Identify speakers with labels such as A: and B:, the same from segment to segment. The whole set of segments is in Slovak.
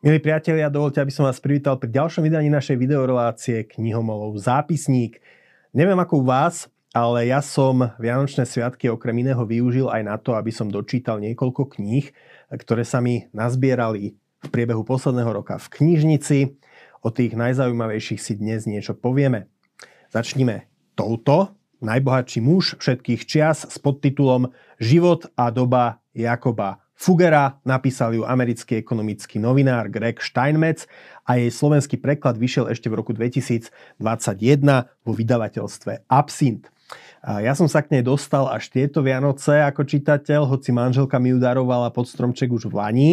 A: Milí priatelia, dovolte, aby som vás privítal pri ďalšom vydaní našej videorelácie Knihomolov zápisník. Neviem ako u vás, ale ja som Vianočné sviatky okrem iného využil aj na to, aby som dočítal niekoľko kníh, ktoré sa mi nazbierali v priebehu posledného roka v knižnici. O tých najzaujímavejších si dnes niečo povieme. Začnime touto. Najbohatší muž všetkých čias s podtitulom Život a doba Jakoba Fugera, napísal ju americký ekonomický novinár Greg Steinmetz a jej slovenský preklad vyšiel ešte v roku 2021 vo vydavateľstve Absint. Ja som sa k nej dostal až tieto Vianoce ako čitateľ, hoci manželka mi ju darovala pod stromček už v Lani.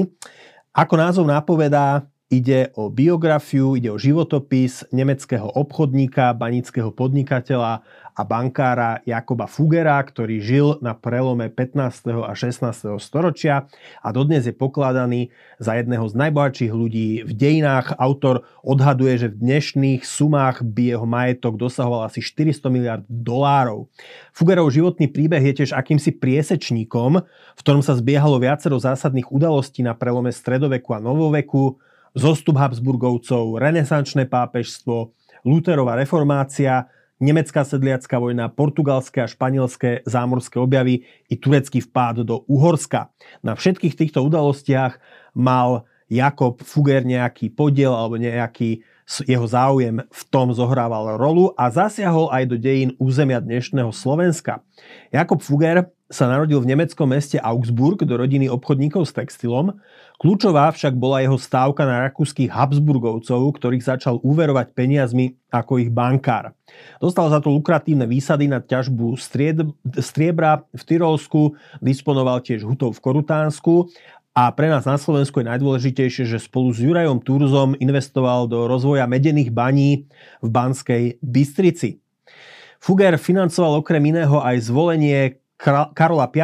A: Ako názov napovedá, Ide o biografiu, ide o životopis nemeckého obchodníka, banického podnikateľa a bankára Jakoba Fugera, ktorý žil na prelome 15. a 16. storočia a dodnes je pokladaný za jedného z najbohatších ľudí v dejinách. Autor odhaduje, že v dnešných sumách by jeho majetok dosahoval asi 400 miliard dolárov. Fugerov životný príbeh je tiež akýmsi priesečníkom, v ktorom sa zbiehalo viacero zásadných udalostí na prelome stredoveku a novoveku, zostup Habsburgovcov, renesančné pápežstvo, Luterová reformácia, nemecká sedliacká vojna, portugalské a španielské zámorské objavy i turecký vpád do Uhorska. Na všetkých týchto udalostiach mal Jakob Fugger nejaký podiel alebo nejaký jeho záujem v tom zohrával rolu a zasiahol aj do dejín územia dnešného Slovenska. Jakob Fugger sa narodil v nemeckom meste Augsburg do rodiny obchodníkov s textilom. Kľúčová však bola jeho stávka na rakúskych Habsburgovcov, ktorých začal úverovať peniazmi ako ich bankár. Dostal za to lukratívne výsady na ťažbu striebra v Tyrolsku, disponoval tiež hutov v Korutánsku a pre nás na Slovensku je najdôležitejšie, že spolu s Jurajom Turzom investoval do rozvoja medených baní v Banskej Bystrici. Fugger financoval okrem iného aj zvolenie Karola V.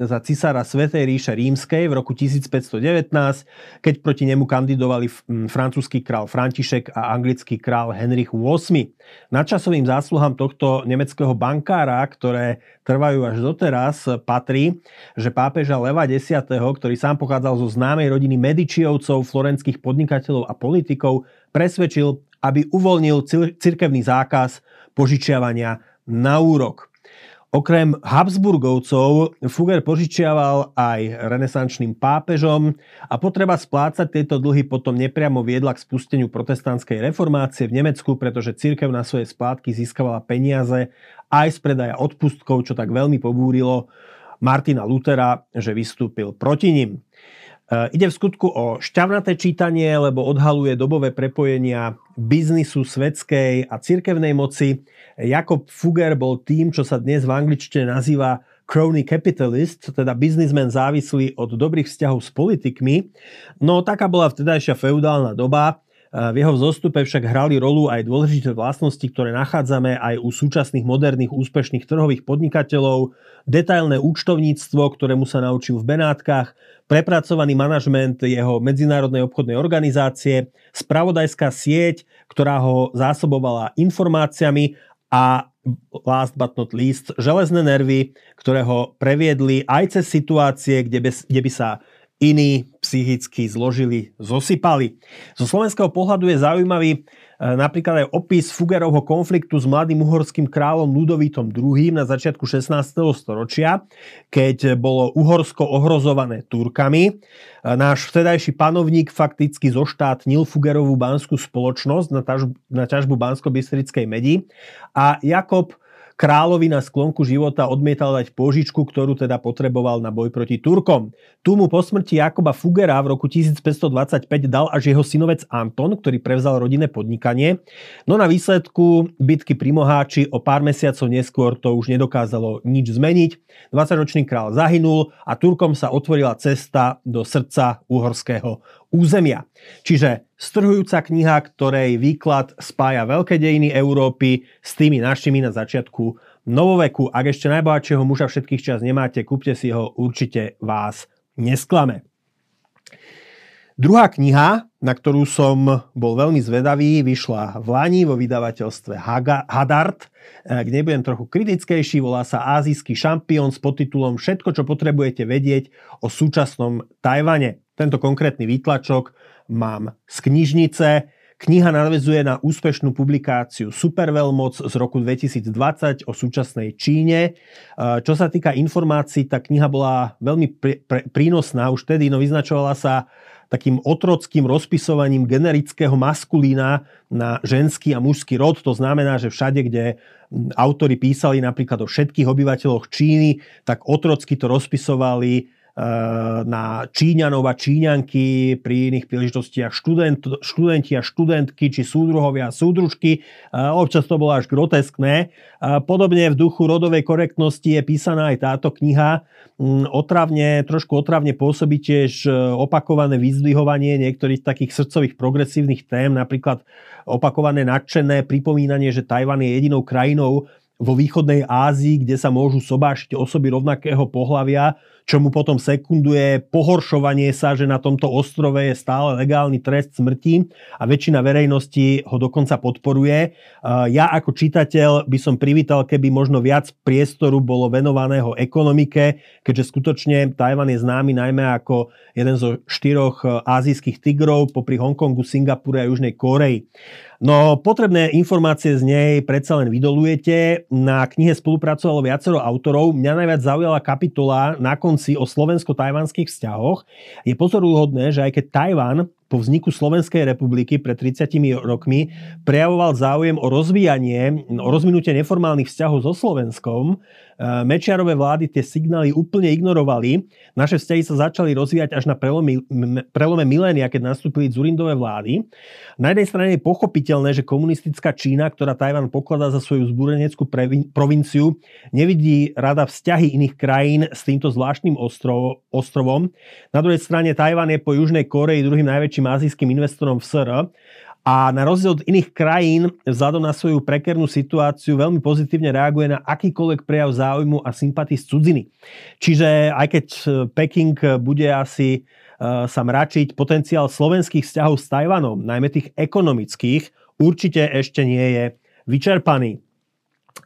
A: za cisára Svetej ríše rímskej v roku 1519, keď proti nemu kandidovali francúzsky král František a anglický král Henrich VIII. Nadčasovým zásluhám tohto nemeckého bankára, ktoré trvajú až doteraz, patrí, že pápeža Leva X., ktorý sám pochádzal zo známej rodiny Medičiovcov, florenských podnikateľov a politikov, presvedčil, aby uvoľnil cirkevný zákaz požičiavania na úrok. Okrem Habsburgovcov Fugger požičiaval aj renesančným pápežom a potreba splácať tieto dlhy potom nepriamo viedla k spusteniu protestantskej reformácie v Nemecku, pretože církev na svoje splátky získavala peniaze aj z predaja odpustkov, čo tak veľmi pobúrilo Martina Lutera, že vystúpil proti ním. E, ide v skutku o šťavnaté čítanie, lebo odhaluje dobové prepojenia biznisu, svetskej a cirkevnej moci Jakob Fugger bol tým, čo sa dnes v angličtine nazýva crony capitalist, teda biznismen závislý od dobrých vzťahov s politikmi. No taká bola vtedajšia feudálna doba. V jeho vzostupe však hrali rolu aj dôležité vlastnosti, ktoré nachádzame aj u súčasných moderných úspešných trhových podnikateľov, detailné účtovníctvo, ktorému sa naučil v Benátkach, prepracovaný manažment jeho medzinárodnej obchodnej organizácie, spravodajská sieť, ktorá ho zásobovala informáciami. A last but not least, železné nervy, ktoré ho previedli aj cez situácie, kde kde by sa iní psychicky zložili, zosypali. Zo slovenského pohľadu je zaujímavý e, napríklad aj opis Fugerovho konfliktu s mladým uhorským kráľom Ludovítom II. na začiatku 16. storočia, keď bolo Uhorsko ohrozované Turkami. E, náš vtedajší panovník fakticky zoštátnil Fugerovú banskú spoločnosť na, taž, na ťažbu bansko-bystrickej medi a Jakob Královi na sklonku života odmietal dať požičku, ktorú teda potreboval na boj proti Turkom. Tu mu po smrti Jakoba Fugera v roku 1525 dal až jeho synovec Anton, ktorý prevzal rodinné podnikanie. No na výsledku bitky pri Moháči o pár mesiacov neskôr to už nedokázalo nič zmeniť. 20-ročný král zahynul a Turkom sa otvorila cesta do srdca uhorského územia. Čiže strhujúca kniha, ktorej výklad spája veľké dejiny Európy s tými našimi na začiatku novoveku. Ak ešte najbohatšieho muža všetkých čas nemáte, kúpte si ho, určite vás nesklame. Druhá kniha, na ktorú som bol veľmi zvedavý, vyšla v Lani vo vydavateľstve Hadart, kde budem trochu kritickejší, volá sa Ázijský šampión s podtitulom Všetko, čo potrebujete vedieť o súčasnom Tajvane. Tento konkrétny výtlačok mám z knižnice. Kniha nadvezuje na úspešnú publikáciu Superveľmoc z roku 2020 o súčasnej Číne. Čo sa týka informácií, tá kniha bola veľmi prínosná už vtedy, no vyznačovala sa takým otrockým rozpisovaním generického maskulína na ženský a mužský rod. To znamená, že všade, kde autory písali napríklad o všetkých obyvateľoch Číny, tak otrocky to rozpisovali na Číňanov a Číňanky, pri iných príležitostiach študent, študenti a študentky, či súdruhovia a súdružky. Občas to bolo až groteskné. Podobne v duchu rodovej korektnosti je písaná aj táto kniha. Mm, otravne, trošku otravne pôsobí tiež opakované vyzdvihovanie niektorých takých srdcových progresívnych tém, napríklad opakované nadšené pripomínanie, že Tajvan je jedinou krajinou vo východnej Ázii, kde sa môžu sobášiť osoby rovnakého pohľavia, čo mu potom sekunduje pohoršovanie sa, že na tomto ostrove je stále legálny trest smrti a väčšina verejnosti ho dokonca podporuje. Ja ako čitateľ by som privítal, keby možno viac priestoru bolo venovaného ekonomike, keďže skutočne Tajvan je známy najmä ako jeden zo štyroch azijských tigrov popri Hongkongu, Singapure a Južnej Koreji. No potrebné informácie z nej predsa len vydolujete. Na knihe spolupracovalo viacero autorov. Mňa najviac zaujala kapitola na konci o slovensko-tajvanských vzťahoch. Je pozoruhodné, že aj keď Tajvan po vzniku Slovenskej republiky pred 30 rokmi prejavoval záujem o rozvíjanie, o rozvinutie neformálnych vzťahov so Slovenskom. E, Mečiarové vlády tie signály úplne ignorovali. Naše vzťahy sa začali rozvíjať až na prelome, prelome milénia, keď nastúpili Zurindové vlády. Na jednej strane je pochopiteľné, že komunistická Čína, ktorá Tajvan pokladá za svoju zbúreneckú provinciu, nevidí rada vzťahy iných krajín s týmto zvláštnym ostrovom. Na druhej strane Tajvan je po Južnej Koreji druhým najväčším najväčším azijským investorom v SR a na rozdiel od iných krajín vzhľadom na svoju prekernú situáciu veľmi pozitívne reaguje na akýkoľvek prejav záujmu a sympatí z cudziny. Čiže aj keď e, Peking bude asi uh, sa mračiť, potenciál slovenských vzťahov s Tajvanom, najmä tých ekonomických, určite ešte nie je vyčerpaný.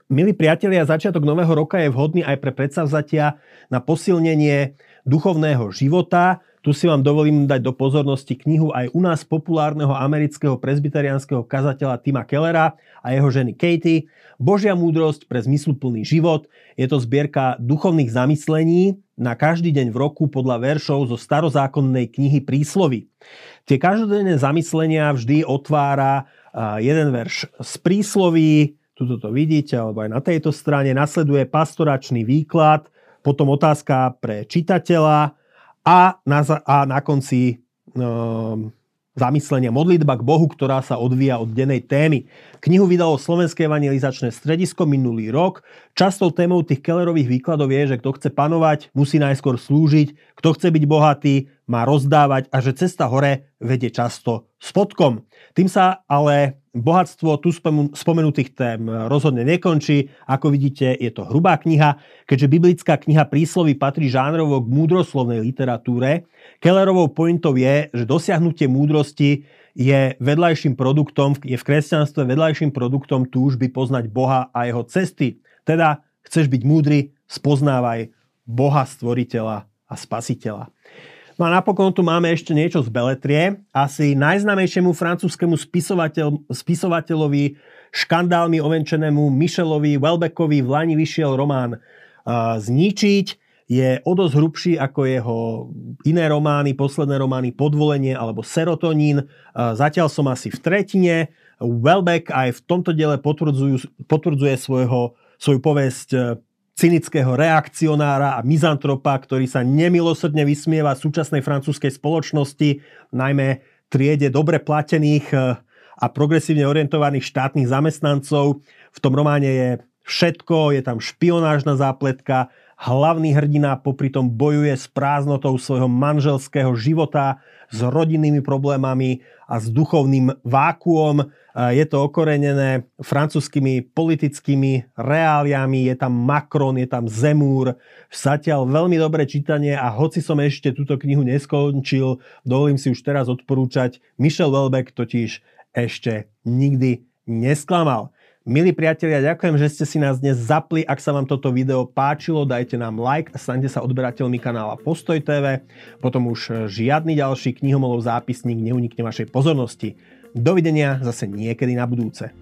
A: Milí priatelia, začiatok nového roka je vhodný aj pre predsavzatia na posilnenie duchovného života, tu si vám dovolím dať do pozornosti knihu aj u nás populárneho amerického prezbyteriánskeho kazateľa Tima Kellera a jeho ženy Katie Božia múdrosť pre zmysluplný život. Je to zbierka duchovných zamyslení na každý deň v roku podľa veršov zo starozákonnej knihy Príslovy. Tie každodenné zamyslenia vždy otvára jeden verš z prísloví, tuto to vidíte, alebo aj na tejto strane, nasleduje pastoračný výklad, potom otázka pre čitateľa, a na, a na konci um, zamyslenia modlitba k Bohu, ktorá sa odvíja od dennej témy. Knihu vydalo Slovenské evangelizačné stredisko minulý rok. Častou témou tých Kellerových výkladov je, že kto chce panovať, musí najskôr slúžiť, kto chce byť bohatý, má rozdávať a že cesta hore vedie často spodkom. Tým sa ale bohatstvo tu spomenutých tém rozhodne nekončí. Ako vidíte, je to hrubá kniha, keďže biblická kniha príslovy patrí žánrovo k múdroslovnej literatúre. Kellerovou pointou je, že dosiahnutie múdrosti je vedľajším produktom, je v kresťanstve vedľajším produktom túžby poznať Boha a jeho cesty. Teda, chceš byť múdry, spoznávaj Boha, stvoriteľa a spasiteľa. No a napokon tu máme ešte niečo z Beletrie. Asi najznamejšiemu francúzskému spisovateľ, spisovateľovi, škandálmi ovenčenému Michelovi Welbeckovi v Lani vyšiel román Zničiť. Je o dosť hrubší ako jeho iné romány, posledné romány Podvolenie alebo Serotonín. Zatiaľ som asi v tretine. Welbeck aj v tomto diele potvrdzuje svojho, svoju povesť cynického reakcionára a mizantropa, ktorý sa nemilosrdne vysmieva súčasnej francúzskej spoločnosti, najmä triede dobre platených e, a progresívne orientovaných štátnych zamestnancov. V tom románe je všetko, je tam špionážna zápletka, hlavný hrdina popri tom bojuje s prázdnotou svojho manželského života, s rodinnými problémami a s duchovným vákuom. Je to okorenené francúzskými politickými reáliami, je tam Macron, je tam Zemúr. Zatiaľ veľmi dobré čítanie a hoci som ešte túto knihu neskončil, dovolím si už teraz odporúčať. Michel Welbeck totiž ešte nikdy nesklamal. Milí priatelia, ďakujem, že ste si nás dnes zapli. Ak sa vám toto video páčilo, dajte nám like a staňte sa odberateľmi kanála Postoj TV. Potom už žiadny ďalší knihomolov zápisník neunikne vašej pozornosti. Dovidenia zase niekedy na budúce.